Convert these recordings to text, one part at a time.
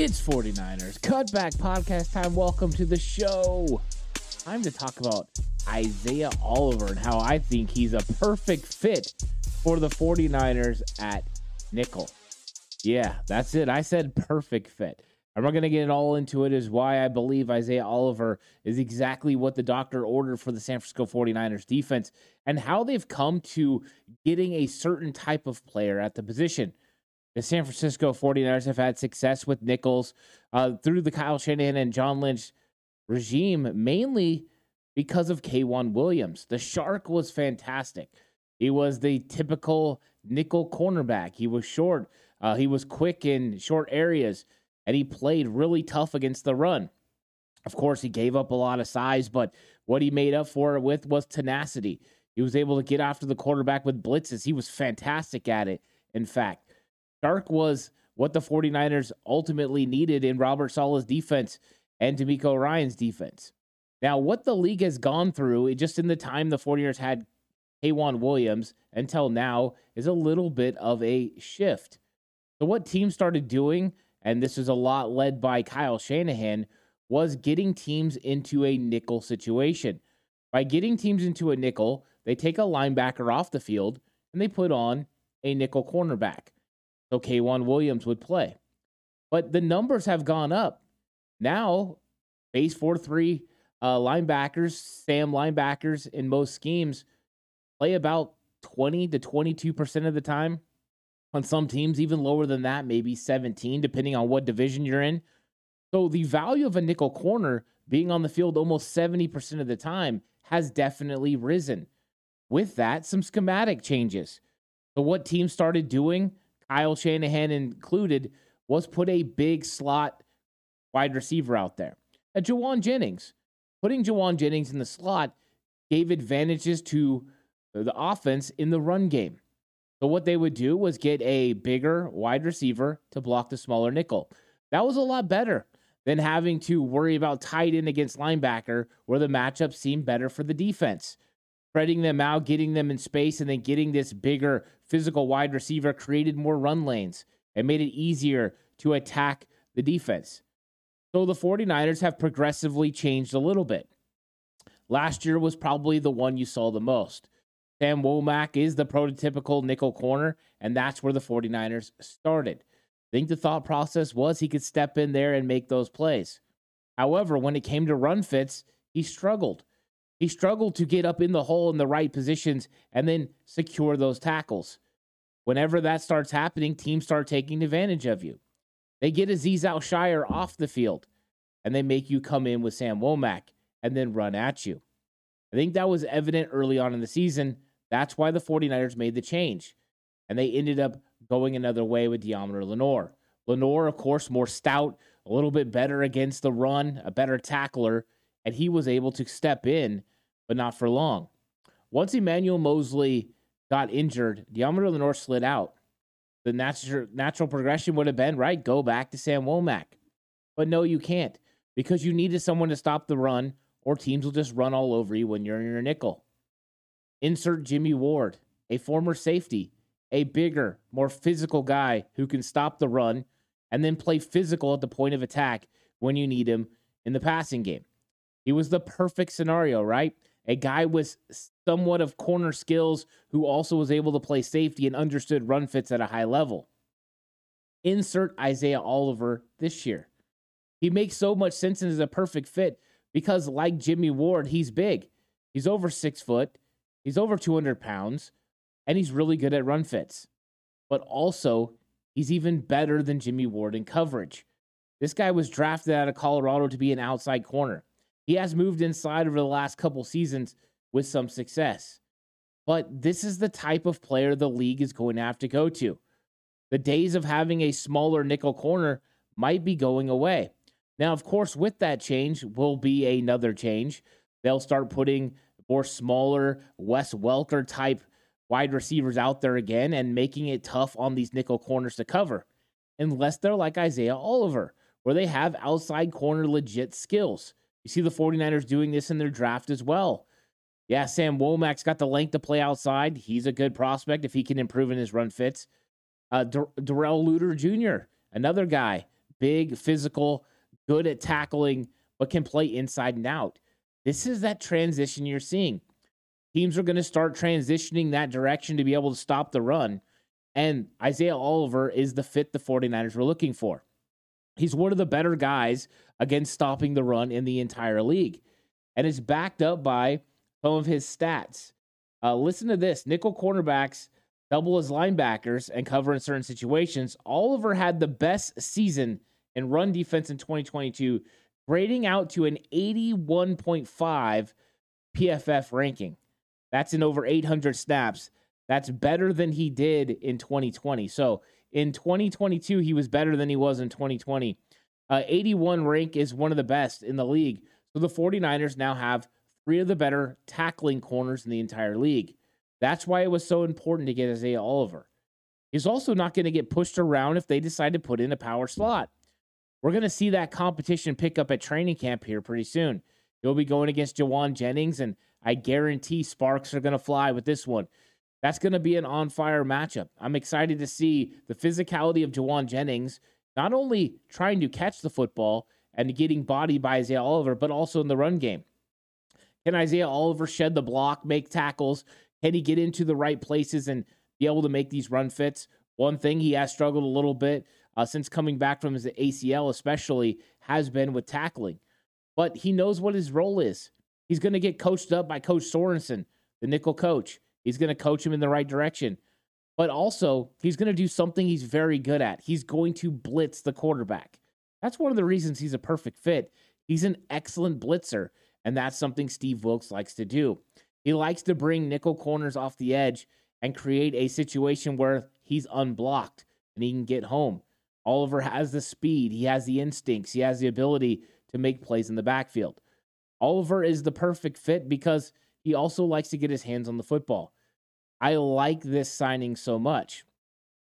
It's 49ers Cutback Podcast time. Welcome to the show. Time to talk about Isaiah Oliver and how I think he's a perfect fit for the 49ers at nickel. Yeah, that's it. I said perfect fit. I'm not going to get all into it, is why I believe Isaiah Oliver is exactly what the doctor ordered for the San Francisco 49ers defense and how they've come to getting a certain type of player at the position. The San Francisco 49ers have had success with nickels uh, through the Kyle Shanahan and John Lynch regime, mainly because of K'Waun Williams. The Shark was fantastic. He was the typical nickel cornerback. He was short, uh, he was quick in short areas, and he played really tough against the run. Of course, he gave up a lot of size, but what he made up for it with was tenacity. He was able to get after the quarterback with blitzes. He was fantastic at it, in fact. Shark was what the 49ers ultimately needed in Robert Saleh's defense and DeMeco Ryans' defense. Now, what the league has gone through, just in the time the 49ers had K'Waun Williams until now, is a little bit of a shift. So, what teams started doing, and this is a lot led by Kyle Shanahan, was getting teams into a nickel situation. By getting teams into a nickel, they take a linebacker off the field and they put on a nickel cornerback so K'Waun Williams would play. But the numbers have gone up. Now, base 4 3 uh, linebackers, Sam linebackers in most schemes play about 20 to 22% of the time. On some teams, even lower than that, maybe 17, depending on what division you're in. So the value of a nickel corner being on the field almost 70% of the time has definitely risen. With that, some schematic changes. So, what teams started doing Kyle Shanahan included, was put a big slot wide receiver out there. And Jauan Jennings, putting Jauan Jennings in the slot gave advantages to the offense in the run game. So what they would do was get a bigger wide receiver to block the smaller nickel. That was a lot better than having to worry about tight end against linebacker, where the matchup seemed better for the defense spreading them out, getting them in space, and then getting this bigger physical wide receiver created more run lanes and made it easier to attack the defense. So the 49ers have progressively changed a little bit. Last year was probably the one you saw the most. Sam Womack is the prototypical nickel corner, and that's where the 49ers started. I think the thought process was he could step in there and make those plays. However, when it came to run fits, he struggled. He struggled to get up in the hole in the right positions and then secure those tackles. Whenever that starts happening, teams start taking advantage of you. They get Azeez Al-Shaair off the field and they make you come in with Sam Womack and then run at you. I think that was evident early on in the season. That's why the 49ers made the change. And they ended up going another way with Deommodore Lenoir. Lenoir, of course, more stout, a little bit better against the run, a better tackler and he was able to step in, but not for long. Once Emmanuel Moseley got injured, Deommodore Lenoir slid out. The natural natural progression would have been right, go back to Sam Womack. But no, you can't because you needed someone to stop the run, or teams will just run all over you when you're in your nickel. Insert Jimmy Ward, a former safety, a bigger, more physical guy who can stop the run and then play physical at the point of attack when you need him in the passing game. He was the perfect scenario, right? A guy with somewhat of corner skills who also was able to play safety and understood run fits at a high level. Insert Isaiah Oliver this year. He makes so much sense and is a perfect fit because, like Jimmy Ward, he's big. He's over six foot, he's over 200 pounds, and he's really good at run fits. But also, he's even better than Jimmy Ward in coverage. This guy was drafted out of Colorado to be an outside corner. He has moved inside over the last couple seasons with some success. But this is the type of player the league is going to have to go to. The days of having a smaller nickel corner might be going away. Now, of course, with that change will be another change. They'll start putting more smaller Wes Welker type wide receivers out there again and making it tough on these nickel corners to cover, unless they're like Isaiah Oliver, where they have outside corner legit skills. You see the 49ers doing this in their draft as well. Yeah, Sam Womack's got the length to play outside. He's a good prospect if he can improve in his run fits. Uh, Darrell Luter Jr., another guy, big, physical, good at tackling, but can play inside and out. This is that transition you're seeing. Teams are going to start transitioning that direction to be able to stop the run. And Isaiah Oliver is the fit the 49ers were looking for. He's one of the better guys against stopping the run in the entire league. And it's backed up by some of his stats. Uh, listen to this nickel cornerbacks double as linebackers and cover in certain situations. Oliver had the best season in run defense in 2022, grading out to an 81.5 PFF ranking. That's in over 800 snaps. That's better than he did in 2020. So in 2022, he was better than he was in 2020. Uh, 81 rank is one of the best in the league. So the 49ers now have three of the better tackling corners in the entire league. That's why it was so important to get Isaiah Oliver. He's also not going to get pushed around if they decide to put in a power slot. We're going to see that competition pick up at training camp here pretty soon. He'll be going against Jauan Jennings, and I guarantee sparks are going to fly with this one. That's going to be an on fire matchup. I'm excited to see the physicality of Jauan Jennings, not only trying to catch the football and getting bodied by Isaiah Oliver, but also in the run game. Can Isaiah Oliver shed the block, make tackles? Can he get into the right places and be able to make these run fits? One thing he has struggled a little bit uh, since coming back from his ACL, especially, has been with tackling. But he knows what his role is. He's going to get coached up by Coach Sorensen, the nickel coach. He's going to coach him in the right direction. But also, he's going to do something he's very good at. He's going to blitz the quarterback. That's one of the reasons he's a perfect fit. He's an excellent blitzer, and that's something Steve Wilks likes to do. He likes to bring nickel corners off the edge and create a situation where he's unblocked and he can get home. Oliver has the speed, he has the instincts, he has the ability to make plays in the backfield. Oliver is the perfect fit because he also likes to get his hands on the football. I like this signing so much.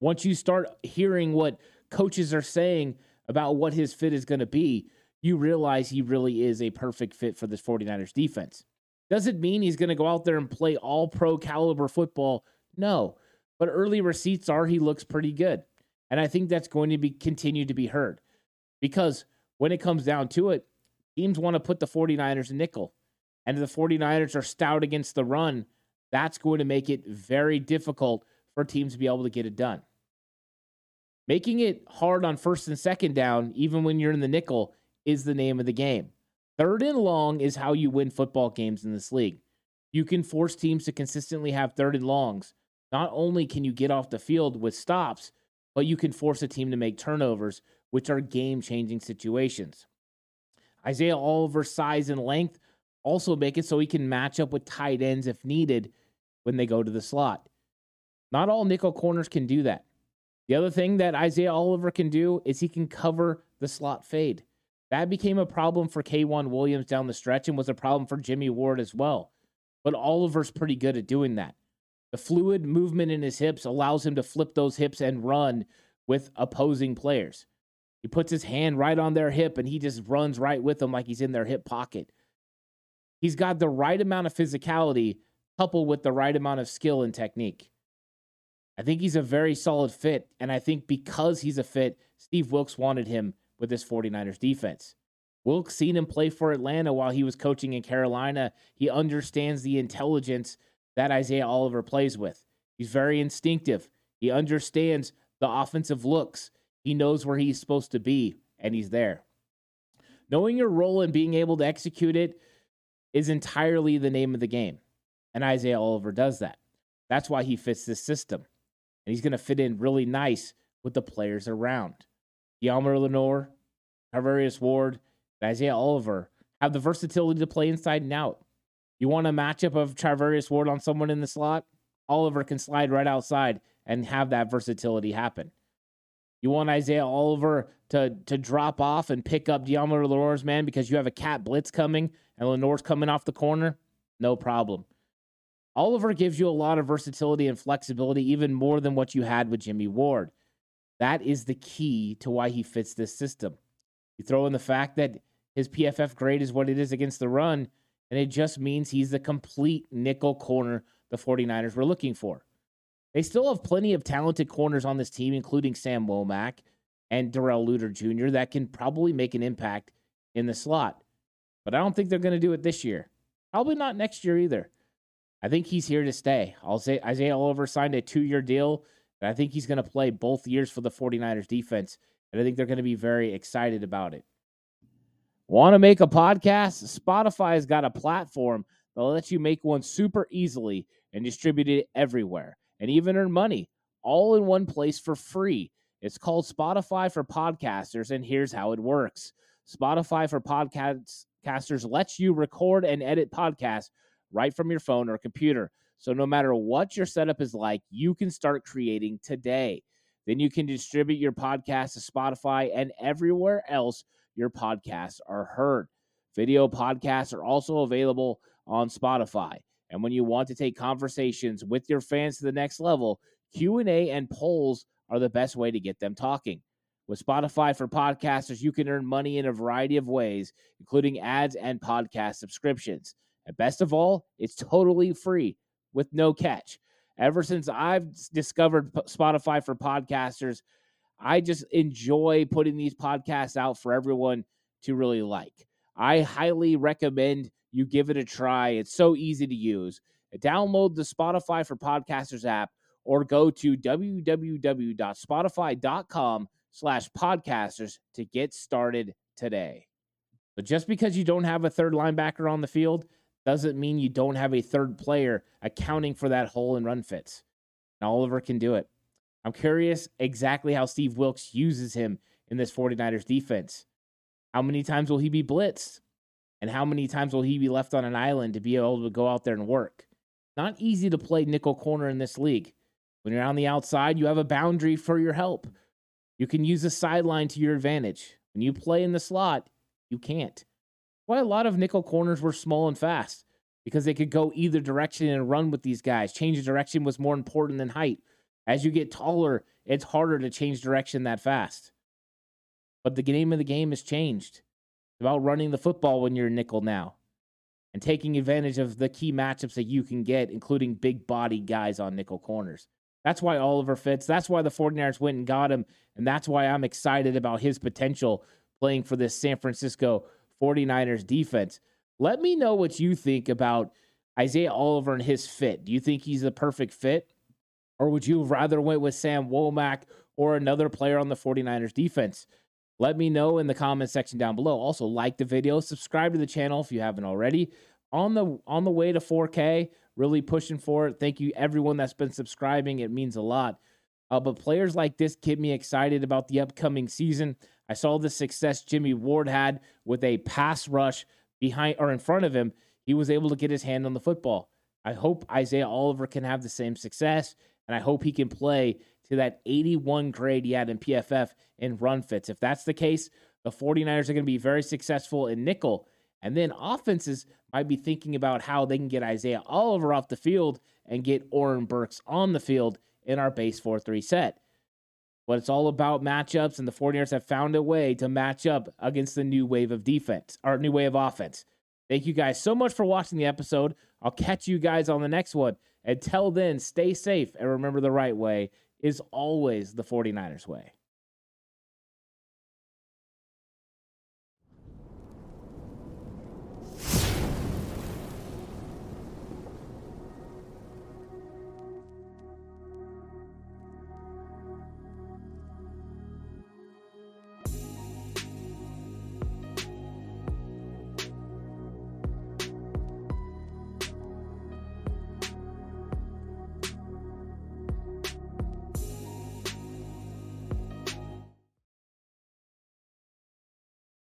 Once you start hearing what coaches are saying about what his fit is going to be, you realize he really is a perfect fit for this 49ers defense. Doesn't mean he's going to go out there and play all pro caliber football. No. But early receipts are he looks pretty good. And I think that's going to be continue to be heard. Because when it comes down to it, teams want to put the 49ers in nickel. And the 49ers are stout against the run, that's going to make it very difficult for teams to be able to get it done. Making it hard on first and second down, even when you're in the nickel, is the name of the game. Third and long is how you win football games in this league. You can force teams to consistently have third and longs. Not only can you get off the field with stops, but you can force a team to make turnovers, which are game changing situations. Isaiah Oliver's size and length also make it so he can match up with tight ends if needed when they go to the slot. Not all nickel corners can do that. The other thing that Isaiah Oliver can do is he can cover the slot fade. That became a problem for K'Waun Williams down the stretch and was a problem for Jimmy Ward as well. But Oliver's pretty good at doing that. The fluid movement in his hips allows him to flip those hips and run with opposing players. He puts his hand right on their hip and he just runs right with them like he's in their hip pocket. He's got the right amount of physicality coupled with the right amount of skill and technique. I think he's a very solid fit. And I think because he's a fit, Steve Wilks wanted him with this 49ers defense. Wilks seen him play for Atlanta while he was coaching in Carolina. He understands the intelligence that Isaiah Oliver plays with. He's very instinctive. He understands the offensive looks. He knows where he's supposed to be, and he's there. Knowing your role and being able to execute it is entirely the name of the game. And Isaiah Oliver does that. That's why he fits this system. And he's going to fit in really nice with the players around. Yalmer Lenoir, Charvarius Ward, Isaiah Oliver have the versatility to play inside and out. You want a matchup of Charvarius Ward on someone in the slot? Oliver can slide right outside and have that versatility happen. You want Isaiah Oliver to to drop off and pick up Deommodore Lenoir's man because you have a cat blitz coming and Lenoir's coming off the corner? No problem. Oliver gives you a lot of versatility and flexibility, even more than what you had with Jimmy Ward. That is the key to why he fits this system. You throw in the fact that his PFF grade is what it is against the run, and it just means he's the complete nickel corner the 49ers were looking for. They still have plenty of talented corners on this team, including Sam Womack and Darrell Luter Jr., that can probably make an impact in the slot. But I don't think they're going to do it this year. Probably not next year either. I think he's here to stay. I'll say Isaiah Oliver signed a two year deal, and I think he's going to play both years for the 49ers defense. And I think they're going to be very excited about it. Want to make a podcast? Spotify has got a platform that lets you make one super easily and distribute it everywhere and even earn money all in one place for free. It's called Spotify for Podcasters, and here's how it works Spotify for Podcasters lets you record and edit podcasts right from your phone or computer. So no matter what your setup is like, you can start creating today. Then you can distribute your podcast to Spotify and everywhere else your podcasts are heard. Video podcasts are also available on Spotify. And when you want to take conversations with your fans to the next level, Q&A and polls are the best way to get them talking. With Spotify for podcasters, you can earn money in a variety of ways, including ads and podcast subscriptions. And best of all, it's totally free with no catch. Ever since I've discovered Spotify for podcasters, I just enjoy putting these podcasts out for everyone to really like. I highly recommend you give it a try. It's so easy to use. Download the Spotify for Podcasters app or go to www.spotify.com slash podcasters to get started today. But just because you don't have a third linebacker on the field doesn't mean you don't have a third player accounting for that hole in run fits. And Oliver can do it. I'm curious exactly how Steve Wilks uses him in this 49ers defense. How many times will he be blitzed? And how many times will he be left on an island to be able to go out there and work? Not easy to play nickel corner in this league. When you're on the outside, you have a boundary for your help. You can use the sideline to your advantage. When you play in the slot, you can't. Why a lot of nickel corners were small and fast because they could go either direction and run with these guys. Change of direction was more important than height. As you get taller, it's harder to change direction that fast. But the game of the game has changed. It's about running the football when you're a nickel now and taking advantage of the key matchups that you can get, including big body guys on nickel corners. That's why Oliver fits. That's why the 49ers went and got him. And that's why I'm excited about his potential playing for this San Francisco 49ers defense. Let me know what you think about Isaiah Oliver and his fit. Do you think he's the perfect fit? Or would you rather went with Sam Womack or another player on the 49ers defense? Let me know in the comment section down below. Also, like the video, subscribe to the channel if you haven't already. On the on the way to 4K, really pushing for it. Thank you everyone that's been subscribing. It means a lot. Uh, but players like this get me excited about the upcoming season. I saw the success Jimmy Ward had with a pass rush behind or in front of him. He was able to get his hand on the football. I hope Isaiah Oliver can have the same success and I hope he can play to that 81 grade he had in PFF in run fits. If that's the case, the 49ers are going to be very successful in nickel. And then offenses might be thinking about how they can get Isaiah Oliver off the field and get Oren Burks on the field in our base 4 3 set. But it's all about matchups, and the 49ers have found a way to match up against the new wave of defense, or new wave of offense. Thank you guys so much for watching the episode. I'll catch you guys on the next one. Until then, stay safe and remember the right way is always the 49ers way.